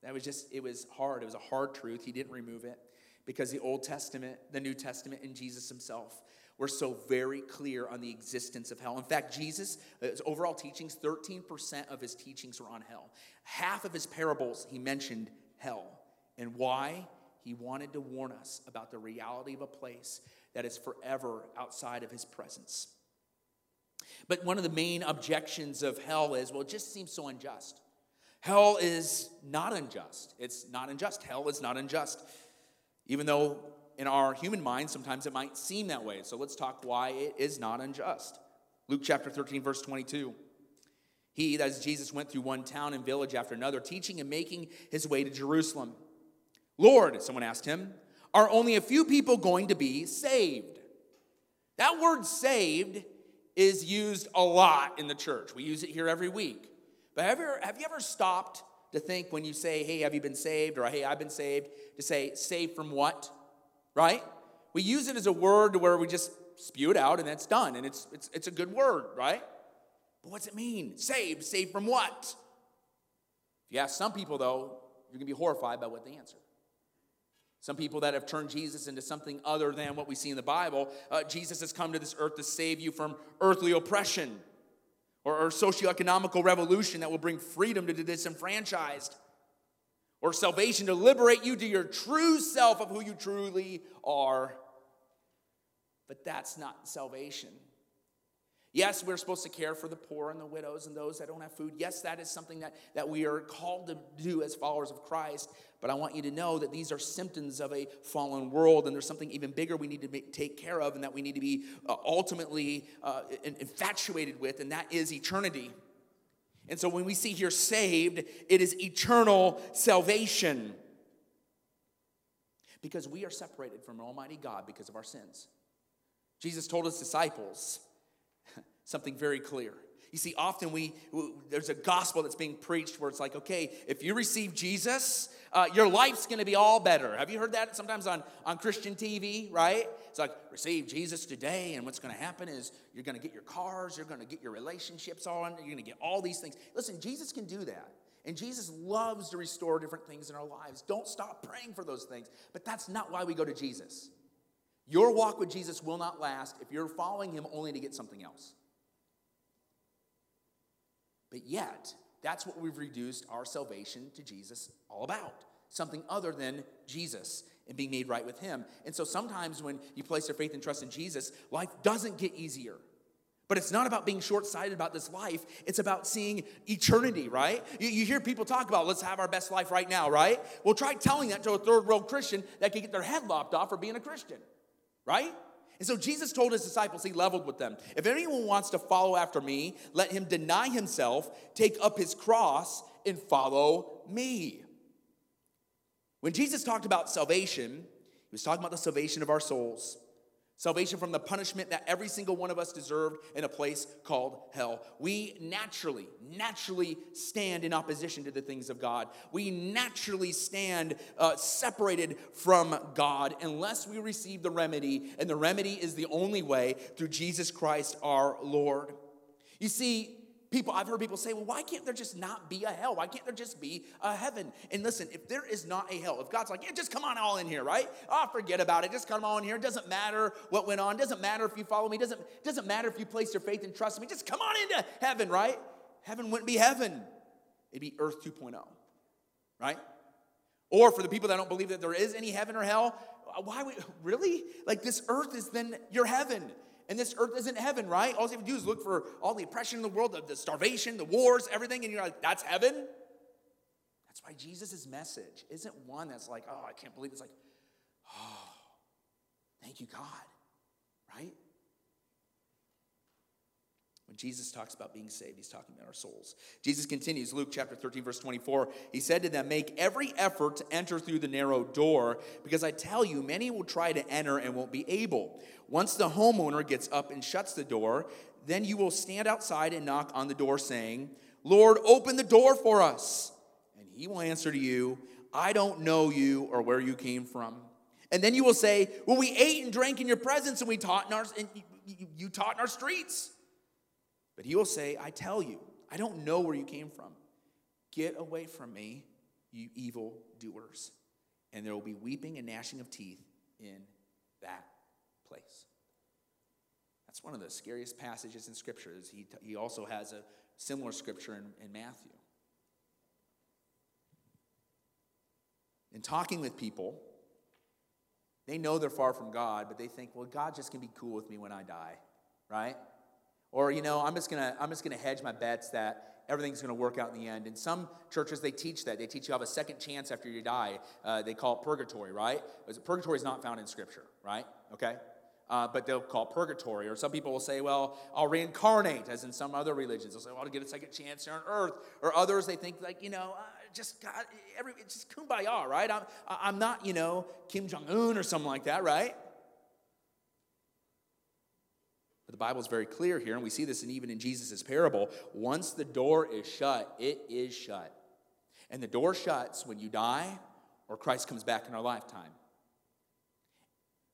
that was just, it was hard. It was a hard truth. He didn't remove it because the Old Testament, the New Testament, and Jesus himself were so very clear on the existence of hell. In fact, Jesus, overall teachings, 13% of his teachings were on hell. Half of his parables, he mentioned hell. And why? He wanted to warn us about the reality of a place that is forever outside of his presence. But one of the main objections of hell is well, it just seems so unjust. Hell is not unjust. It's not unjust. Hell is not unjust. Even though in our human mind, sometimes it might seem that way. So let's talk why it is not unjust. Luke chapter 13, verse 22. He, that is Jesus, went through one town and village after another, teaching and making his way to Jerusalem. Lord, someone asked him, are only a few people going to be saved? That word saved is used a lot in the church. We use it here every week. But have you, ever, have you ever stopped to think when you say, hey, have you been saved? Or hey, I've been saved, to say, saved from what? Right? We use it as a word where we just spew it out and that's done. And it's, it's, it's a good word, right? But what's it mean? Saved. Saved from what? If you ask some people, though, you're going to be horrified by what they answer. Some people that have turned Jesus into something other than what we see in the Bible. Uh, Jesus has come to this earth to save you from earthly oppression or, or socioeconomical revolution that will bring freedom to the disenfranchised, or salvation to liberate you to your true self of who you truly are. But that's not salvation. Yes, we're supposed to care for the poor and the widows and those that don't have food. Yes, that is something that, that we are called to do as followers of Christ. But I want you to know that these are symptoms of a fallen world, and there's something even bigger we need to make, take care of, and that we need to be uh, ultimately uh, infatuated with, and that is eternity. And so when we see here saved, it is eternal salvation. Because we are separated from Almighty God because of our sins. Jesus told his disciples something very clear. You see, often we, there's a gospel that's being preached where it's like, okay, if you receive Jesus, uh, your life's gonna be all better. Have you heard that sometimes on, on Christian TV, right? It's like, receive Jesus today, and what's gonna happen is you're gonna get your cars, you're gonna get your relationships on, you're gonna get all these things. Listen, Jesus can do that. And Jesus loves to restore different things in our lives. Don't stop praying for those things. But that's not why we go to Jesus. Your walk with Jesus will not last if you're following him only to get something else. But yet, that's what we've reduced our salvation to Jesus all about something other than Jesus and being made right with Him. And so sometimes when you place your faith and trust in Jesus, life doesn't get easier. But it's not about being short sighted about this life. It's about seeing eternity, right? You, you, hear people talk about, let's have our best life right now, right? Well, try telling that to a third world Christian that could get their head lopped off for being a Christian, right? And so Jesus told his disciples, he leveled with them. If anyone wants to follow after me, let him deny himself, take up his cross, and follow me. When Jesus talked about salvation, he was talking about the salvation of our souls. Salvation from the punishment that every single one of us deserved in a place called hell. We naturally, naturally stand in opposition to the things of God. We naturally stand uh, separated from God unless we receive the remedy, and the remedy is the only way through Jesus Christ our Lord. You see, people, I've heard people say, well, why can't there just not be a hell? Why can't there just be a heaven? And listen, if there is not a hell, if God's like, yeah, just come on all in here, right? Oh, forget about it. Just come on here. It doesn't matter what went on. It doesn't matter if you follow me. It doesn't, it doesn't matter if you place your faith and trust me. Just come on into heaven, right? Heaven wouldn't be heaven. It'd be earth 2.0, right? Or for the people that don't believe that there is any heaven or hell, why would, really? Like this earth is then your heaven. And this earth isn't heaven, right? All you have to do is look for all the oppression in the world, the, the starvation, the wars, everything, and you're like, that's heaven? That's why Jesus' message isn't one that's like, oh, I can't believe it. it's like, oh, thank you, God, right? When Jesus talks about being saved, he's talking about our souls. Jesus continues, Luke chapter 13, verse 24. He said to them, Make every effort to enter through the narrow door, because I tell you, many will try to enter and won't be able. Once the homeowner gets up and shuts the door, then you will stand outside and knock on the door, saying, Lord, open the door for us. And he will answer to you, I don't know you or where you came from. And then you will say, Well, we ate and drank in your presence, and we taught in our and you, you taught in our streets. But he will say, I tell you, I don't know where you came from. Get away from me, you evil doers. And there will be weeping and gnashing of teeth in that place. That's one of the scariest passages in scriptures. He, he also has a similar scripture in, in Matthew. In talking with people, they know they're far from God, but they think, well, God just can be cool with me when I die, right? Or, you know, I'm just gonna, I'm just gonna hedge my bets that everything's gonna work out in the end. In some churches, they teach that. They teach you have a second chance after you die. Uh, they call it purgatory, right? Purgatory is not found in Scripture, right? Okay? Uh, but they'll call purgatory. Or some people will say, well, I'll reincarnate, as in some other religions. They'll say, well, I'll get a second chance here on earth. Or others, they think, like, you know, uh, just God, every, just kumbaya, right? I'm, I'm not, you know, Kim Jong un or something like that, right? But the Bible is very clear here, and we see this in, even in Jesus' parable. Once the door is shut, it is shut. And the door shuts when you die or Christ comes back in our lifetime.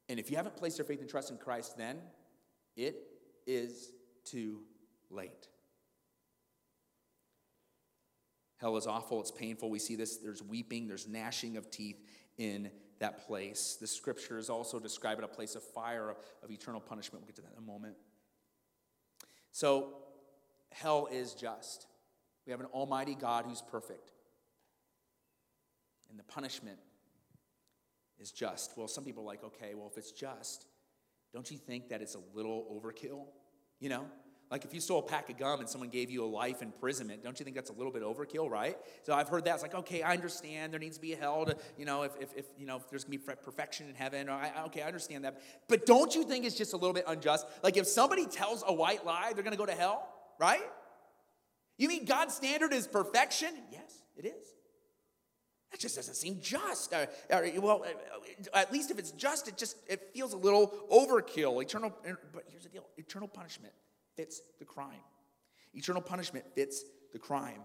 And if you haven't placed your faith and trust in Christ, then it is too late. Hell is awful, it's painful. We see this. There's weeping, there's gnashing of teeth in that place. The scriptures also describe it a place of fire, of eternal punishment. We'll get to that in a moment. So, hell is just. We have an almighty God who's perfect. And the punishment is just. Well, some people are like, okay, well, if it's just, don't you think that it's a little overkill? You know? Like if you stole a pack of gum and someone gave you a life imprisonment, don't you think that's a little bit overkill, right? So I've heard that. It's like, okay, I understand there needs to be a hell to, you know, if, if, if you know, if there's gonna be perfection in heaven. Or I, okay, I understand that. But don't you think it's just a little bit unjust? Like if somebody tells a white lie, they're gonna go to hell, right? You mean God's standard is perfection? Yes, it is. That just doesn't seem just. Uh, uh, well, at least if it's just, it just it feels a little overkill. Eternal, but here's the deal: eternal punishment fits the crime. Eternal punishment fits the crime.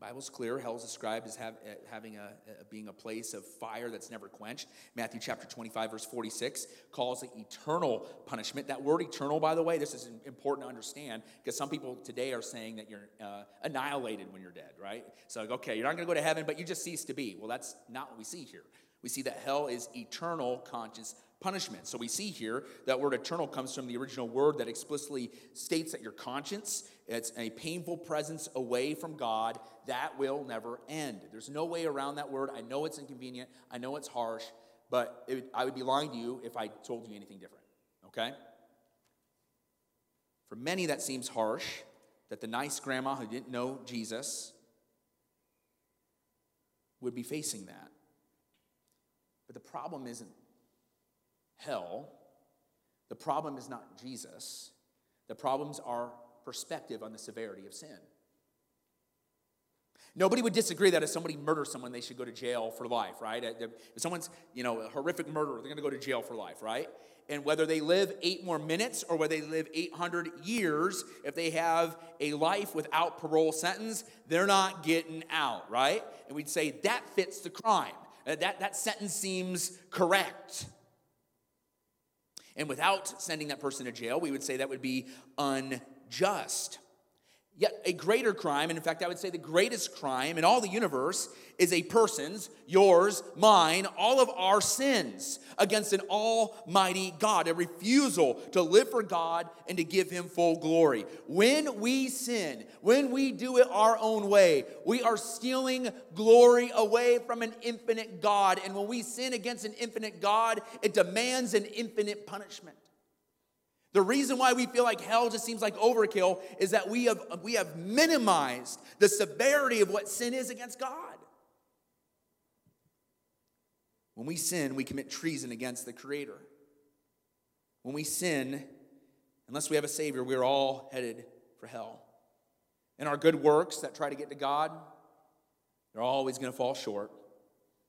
Bible's clear. Hell is described as have, uh, having a, uh, being a place of fire that's never quenched. Matthew chapter 25, verse 46 calls it eternal punishment. That word eternal, by the way, this is important to understand because some people today are saying that you're uh, annihilated when you're dead, right? So, like, okay, you're not going to go to heaven, but you just cease to be. Well, that's not what we see here. We see that hell is eternal conscious punishment. So we see here that word eternal comes from the original word that explicitly states that your conscience, it's a painful presence away from God that will never end. There's no way around that word. I know it's inconvenient, I know it's harsh, but it, I would be lying to you if I told you anything different, okay? For many, that seems harsh that the nice grandma who didn't know Jesus would be facing that. But the problem isn't hell. The problem is not Jesus, the problem's our perspective on the severity of sin. Nobody would disagree that if somebody murders someone, they should go to jail for life, right? If someone's, you know, a horrific murderer, they're going to go to jail for life, right? And whether they live eight more minutes or whether they live 800 years, if they have a life without parole sentence, they're not getting out, right? And we'd say that fits the crime. That, that sentence seems correct. And without sending that person to jail, we would say that would be unjust. Yet a greater crime, and in fact, I would say the greatest crime in all the universe, is a person's, yours, mine, all of our sins against an almighty God, a refusal to live for God and to give him full glory. When we sin, when we do it our own way, we are stealing glory away from an infinite God. And when we sin against an infinite God, it demands an infinite punishment. The reason why we feel like hell just seems like overkill is that we have, we have minimized the severity of what sin is against God. When we sin, we commit treason against the Creator. When we sin, unless we have a Savior, we're all headed for hell. And our good works that try to get to God, they're always going to fall short.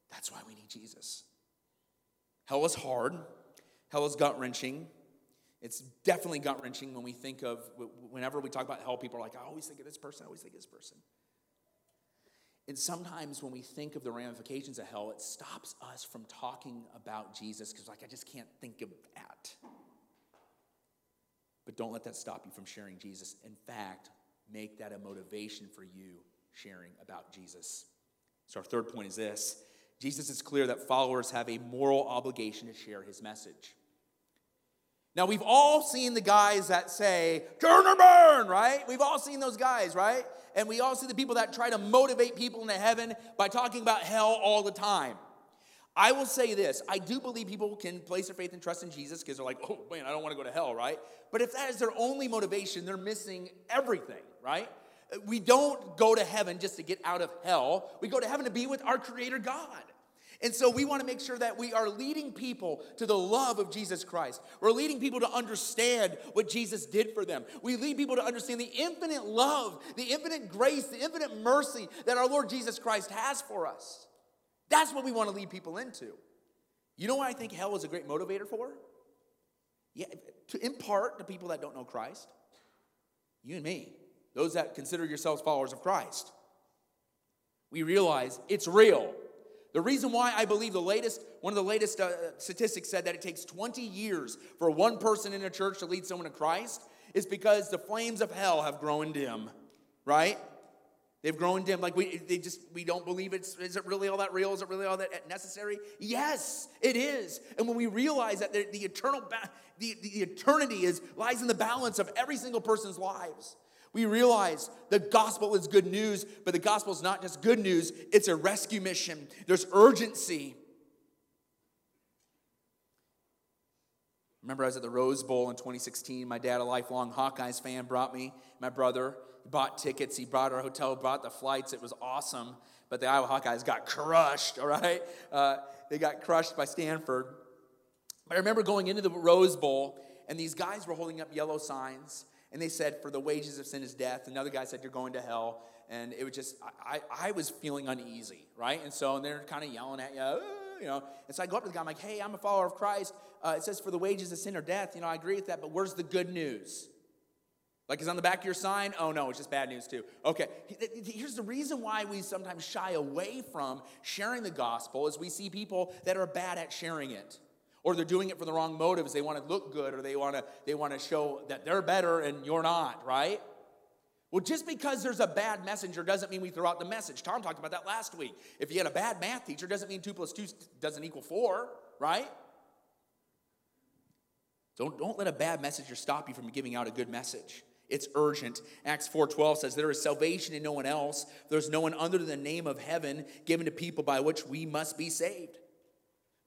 That's why we need Jesus. Hell is hard, hell is gut wrenching. It's definitely gut wrenching when we think of, whenever we talk about hell, people are like, I always think of this person, I always think of this person. And sometimes when we think of the ramifications of hell, it stops us from talking about Jesus because, like, I just can't think of that. But don't let that stop you from sharing Jesus. In fact, make that a motivation for you sharing about Jesus. So, our third point is this Jesus is clear that followers have a moral obligation to share his message. Now, we've all seen the guys that say, turn or burn, right? We've all seen those guys, right? And we all see the people that try to motivate people into heaven by talking about hell all the time. I will say this I do believe people can place their faith and trust in Jesus because they're like, oh man, I don't want to go to hell, right? But if that is their only motivation, they're missing everything, right? We don't go to heaven just to get out of hell, we go to heaven to be with our Creator God. And so we want to make sure that we are leading people to the love of Jesus Christ. We're leading people to understand what Jesus did for them. We lead people to understand the infinite love, the infinite grace, the infinite mercy that our Lord Jesus Christ has for us. That's what we want to lead people into. You know what I think hell is a great motivator for? Yeah, to impart to people that don't know Christ. You and me, those that consider yourselves followers of Christ. We realize it's real. The reason why I believe the latest, one of the latest uh, statistics said that it takes 20 years for one person in a church to lead someone to Christ is because the flames of hell have grown dim, right? They've grown dim. Like we, they just, we don't believe it's, is it really all that real? Is it really all that necessary? Yes, it is. And when we realize that the, the eternal, ba- the, the eternity is, lies in the balance of every single person's lives, we realize the gospel is good news, but the gospel is not just good news, it's a rescue mission. There's urgency. Remember, I was at the Rose Bowl in 2016. My dad, a lifelong Hawkeyes fan, brought me, my brother, bought tickets, he brought our hotel, brought the flights. It was awesome. But the Iowa Hawkeyes got crushed, <laughs> all right? Uh, they got crushed by Stanford. But I remember going into the Rose Bowl, and these guys were holding up yellow signs and they said, For the wages of sin is death. Another guy said, You're going to hell. and it was just I, I was feeling uneasy, right? And so and they're kind of yelling at you, "Uh," you know. And so I go up to the guy, I'm like, "Hey, I'm a follower of Christ. Uh, it says for the wages of sin or death. You know, I agree with that, but where's the good news?" Like is on the back of your sign? Oh no, it's just bad news too. Okay, here's the reason why we sometimes shy away from sharing the gospel is we see people that are bad at sharing it. Or they're doing it for the wrong motives. They want to look good or they want to they want to show that they're better and you're not, right? Well, just because there's a bad messenger doesn't mean we throw out the message. Tom talked about that last week. If you had a bad math teacher, doesn't mean two plus two doesn't equal four, right? Don't, don't let a bad messenger stop you from giving out a good message. It's urgent. Acts 4:12 says there is salvation in no one else. There's no one under the name of heaven given to people by which we must be saved.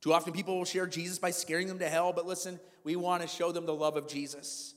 Too often people will share Jesus by scaring them to hell, but listen, we want to show them the love of Jesus.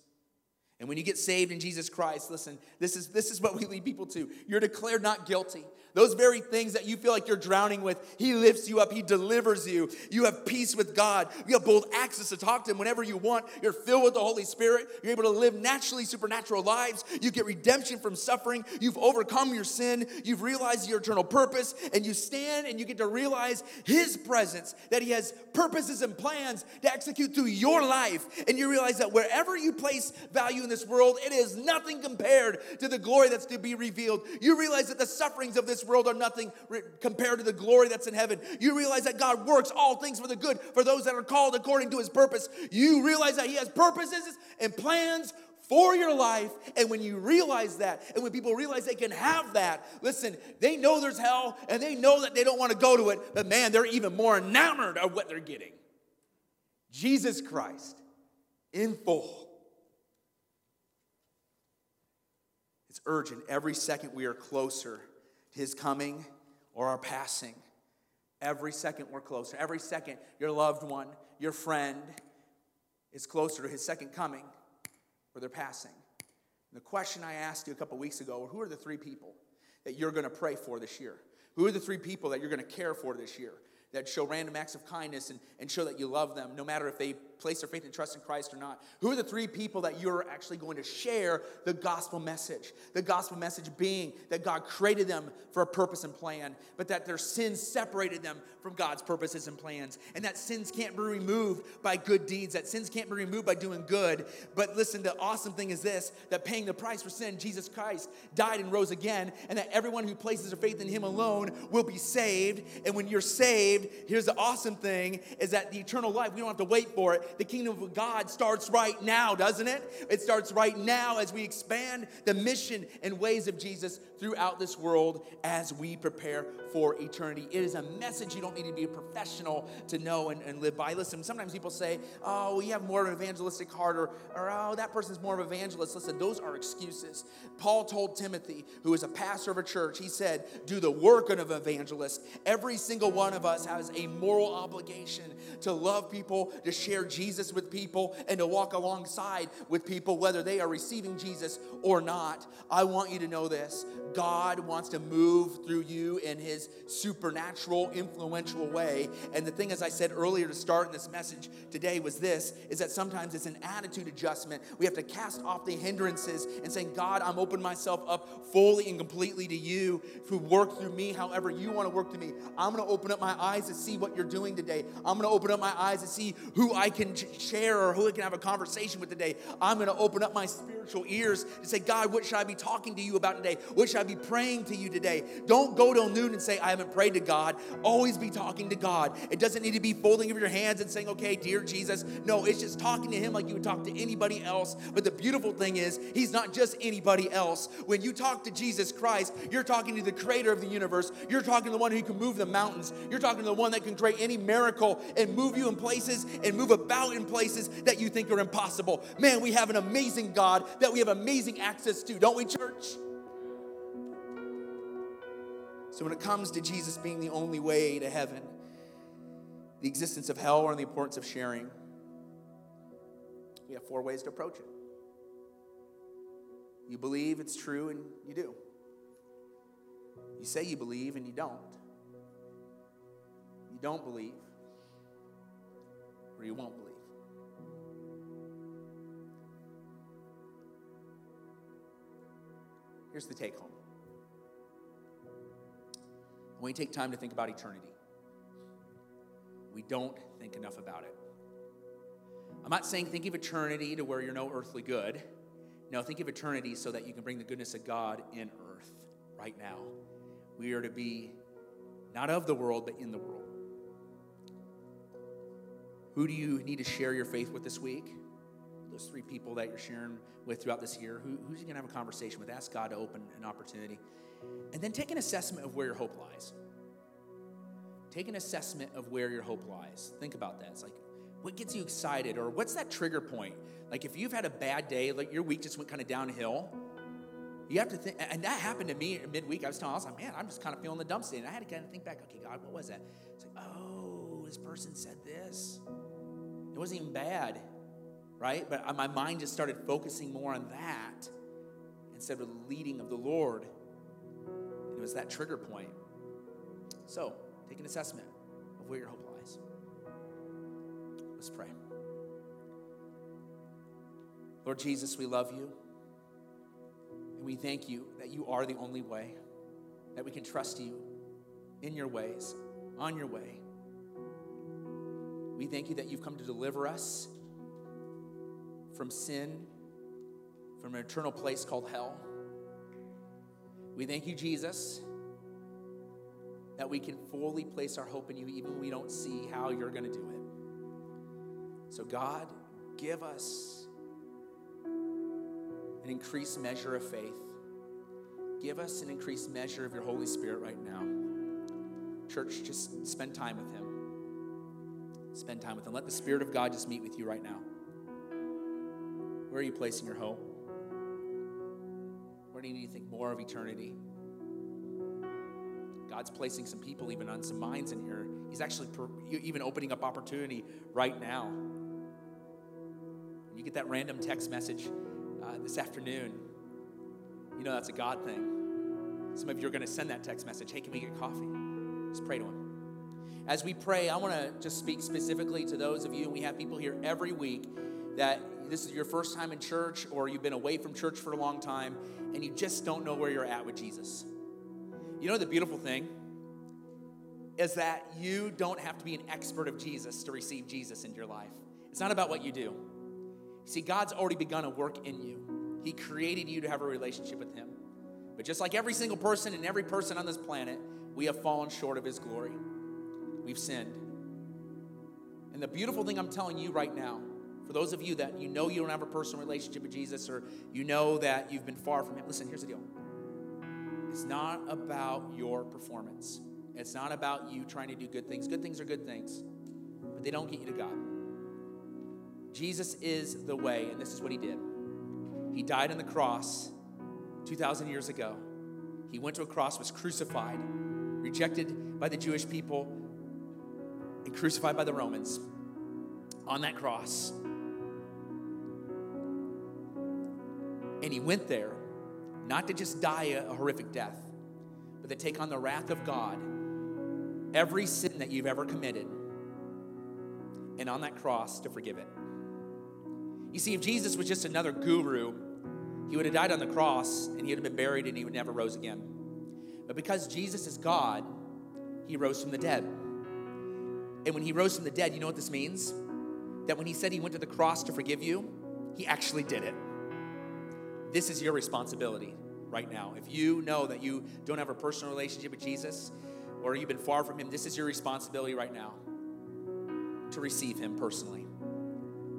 And when you get saved in Jesus Christ, listen, this is, this is what we lead people to. You're declared not guilty. Those very things that you feel like you're drowning with, He lifts you up. He delivers you. You have peace with God. You have bold access to talk to Him whenever you want. You're filled with the Holy Spirit. You're able to live naturally supernatural lives. You get redemption from suffering. You've overcome your sin. You've realized your eternal purpose. And you stand and you get to realize His presence, that He has purposes and plans to execute through your life. And you realize that wherever you place value in this world, it is nothing compared to the glory that's to be revealed. You realize that the sufferings of this world are nothing compared to the glory that's in heaven. You realize that God works all things for the good for those that are called according to his purpose. You realize that he has purposes and plans for your life. And when you realize that, and when people realize they can have that, listen, they know there's hell and they know that they don't want to go to it, but man, they're even more enamored of what they're getting. Jesus Christ in full. It's urgent. Every second we are closer to his coming or our passing. Every second we're closer. Every second your loved one, your friend is closer to his second coming or their passing. And the question I asked you a couple weeks ago who are the three people that you're going to pray for this year? Who are the three people that you're going to care for this year? That show random acts of kindness and, and show that you love them, no matter if they place their faith and trust in Christ or not? Who are the three people that you're actually going to share the gospel message? The gospel message being that God created them for a purpose and plan, but that their sins separated them from God's purposes and plans, and that sins can't be removed by good deeds, that sins can't be removed by doing good. But listen, the awesome thing is this that paying the price for sin, Jesus Christ died and rose again, and that everyone who places their faith in Him alone will be saved. And when you're saved, here's the awesome thing is that the eternal life, we don't have to wait for it the kingdom of God starts right now, doesn't it? It starts right now as we expand the mission and ways of Jesus throughout this world as we prepare for eternity. It is a message you don't need to be a professional to know and, and live by. Listen, sometimes people say, oh, we have more of an evangelistic heart, or, or oh, that person's more of an evangelist. Listen, those are excuses. Paul told Timothy, who is a pastor of a church, he said, do the work of an evangelist. Every single one of us has a moral obligation to love people, to share Jesus with people, and to walk alongside with people, whether they are receiving Jesus or not. I want you to know this God wants to move through you in his supernatural, influential way. And the thing, as I said earlier to start in this message today, was this is that sometimes it's an attitude adjustment. We have to cast off the hindrances and saying, God, I'm opening myself up fully and completely to you to work through me however you want to work through me. I'm going to open up my eyes to see what you're doing today. I'm going to open up my eyes to see who I can share or who I can have a conversation with today. I'm going to open up my spiritual ears to say, God, what should I be talking to you about today? What should I be praying to you today? Don't go till noon and say, I haven't prayed to God. Always be talking to God. It doesn't need to be folding of your hands and saying, okay, dear Jesus. No, it's just talking to Him like you would talk to anybody else. But the beautiful thing is, He's not just anybody else. When you talk to Jesus Christ, you're talking to the creator of the universe. You're talking to the one who can move the mountains. You're talking to the one that can create any miracle and move you in places and move about in places that you think are impossible. Man, we have an amazing God that we have amazing access to, don't we, church? So, when it comes to Jesus being the only way to heaven, the existence of hell, and the importance of sharing, we have four ways to approach it. You believe it's true, and you do. You say you believe, and you don't. You don't believe, or you won't believe. Here's the take home when we take time to think about eternity, we don't think enough about it. I'm not saying think of eternity to where you're no earthly good. No, think of eternity so that you can bring the goodness of God in earth right now. We are to be not of the world, but in the world. Who do you need to share your faith with this week? Those three people that you're sharing with throughout this year, who, who's you going to have a conversation with? Ask God to open an opportunity. And then take an assessment of where your hope lies. Take an assessment of where your hope lies. Think about that. It's like, what gets you excited? Or what's that trigger point? Like, if you've had a bad day, like your week just went kind of downhill, you have to think, and that happened to me midweek. I was telling, I was like, man, I'm just kind of feeling the dumps today. And I had to kind of think back, okay, God, what was that? It's like, oh, this person said this. It wasn't even bad, right? But my mind just started focusing more on that instead of the leading of the Lord. And it was that trigger point. So, take an assessment of where your hope lies. Let's pray. Lord Jesus, we love you. And we thank you that you are the only way, that we can trust you in your ways, on your way. We thank you that you've come to deliver us from sin, from an eternal place called hell. We thank you, Jesus, that we can fully place our hope in you even when we don't see how you're going to do it. So, God, give us an increased measure of faith. Give us an increased measure of your Holy Spirit right now. Church, just spend time with Him. Spend time with Him. Let the Spirit of God just meet with you right now. Where are you placing your hope? Where do you need to think more of eternity? God's placing some people even on some minds in here. He's actually per, even opening up opportunity right now. When you get that random text message uh, this afternoon, you know that's a God thing. Some of you are going to send that text message hey, can we get coffee? Just pray to Him. As we pray, I want to just speak specifically to those of you, and we have people here every week that this is your first time in church or you've been away from church for a long time and you just don't know where you're at with Jesus. You know, the beautiful thing is that you don't have to be an expert of Jesus to receive Jesus into your life. It's not about what you do. See, God's already begun a work in you. He created you to have a relationship with Him. But just like every single person and every person on this planet, we have fallen short of His glory. We've sinned. And the beautiful thing I'm telling you right now, for those of you that you know you don't have a personal relationship with Jesus or you know that you've been far from Him, listen, here's the deal. It's not about your performance. It's not about you trying to do good things. Good things are good things, but they don't get you to God. Jesus is the way, and this is what he did. He died on the cross 2,000 years ago. He went to a cross, was crucified, rejected by the Jewish people, and crucified by the Romans on that cross. And he went there not to just die a horrific death, but to take on the wrath of God, every sin that you've ever committed, and on that cross to forgive it. You see, if Jesus was just another guru, he would have died on the cross and he would have been buried and he would never rose again. But because Jesus is God, he rose from the dead. And when he rose from the dead, you know what this means? That when he said he went to the cross to forgive you, he actually did it. This is your responsibility right now. If you know that you don't have a personal relationship with Jesus or you've been far from him, this is your responsibility right now to receive him personally.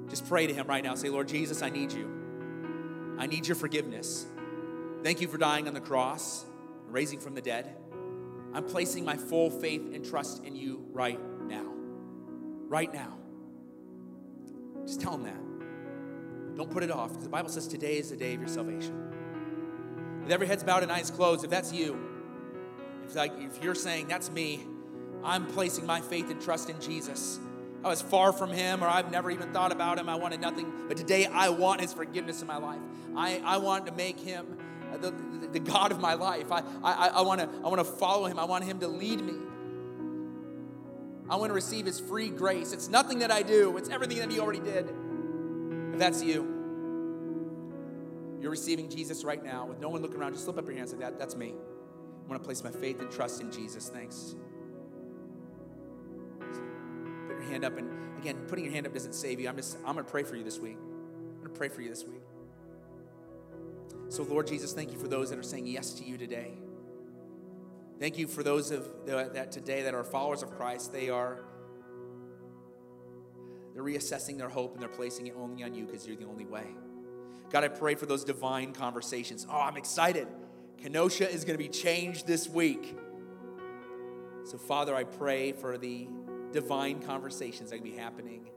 Just pray to Him right now. Say, Lord Jesus, I need you. I need your forgiveness. Thank you for dying on the cross, and raising from the dead. I'm placing my full faith and trust in you right now. Right now. Just tell Him that. Don't put it off because the Bible says today is the day of your salvation. With every head's bowed and eyes closed, if that's you, if, like, if you're saying that's me, I'm placing my faith and trust in Jesus. I was far from him or I've never even thought about him. I wanted nothing. But today I want his forgiveness in my life. I, I want to make him uh, the, the, the God of my life. I, I, I, want to, I want to follow him. I want him to lead me. I want to receive his free grace. It's nothing that I do, it's everything that he already did. That's you, you're receiving Jesus right now with no one looking around, just slip up your hands like that. That's me. I want to place my faith and trust in Jesus. Thanks. Put your hand up, and again, putting your hand up doesn't save you. I'm just, I'm going to pray for you this week. I'm going to pray for you this week. So, Lord Jesus, thank you for those that are saying yes to you today. Thank you for those of the, that today that are followers of Christ. They are they're reassessing their hope and they're placing it only on you because you're the only way. God, I pray for those divine conversations. Oh, I'm excited. Kenosha is going to be changed this week. So, Father, I pray for the divine conversations that can be happening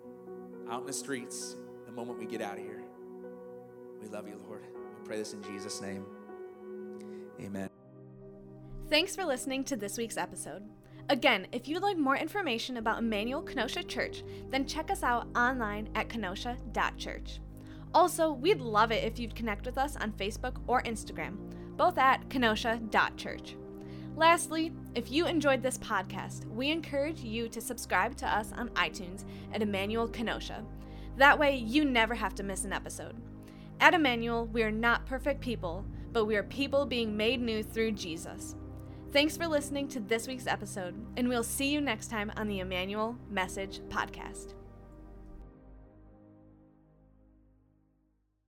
out in the streets the moment we get out of here. We love you, Lord. We pray this in Jesus' name. Amen. Thanks for listening to this week's episode. Again, if you'd like more information about Emmanuel Kenosha Church, then check us out online at kenosha.church. Also, we'd love it if you'd connect with us on Facebook or Instagram, both at kenosha.church. Lastly, if you enjoyed this podcast, we encourage you to subscribe to us on iTunes at Emmanuel Kenosha. That way, you never have to miss an episode. At Emmanuel, we are not perfect people, but we are people being made new through Jesus. Thanks for listening to this week's episode, and we'll see you next time on the Emmanuel Message Podcast.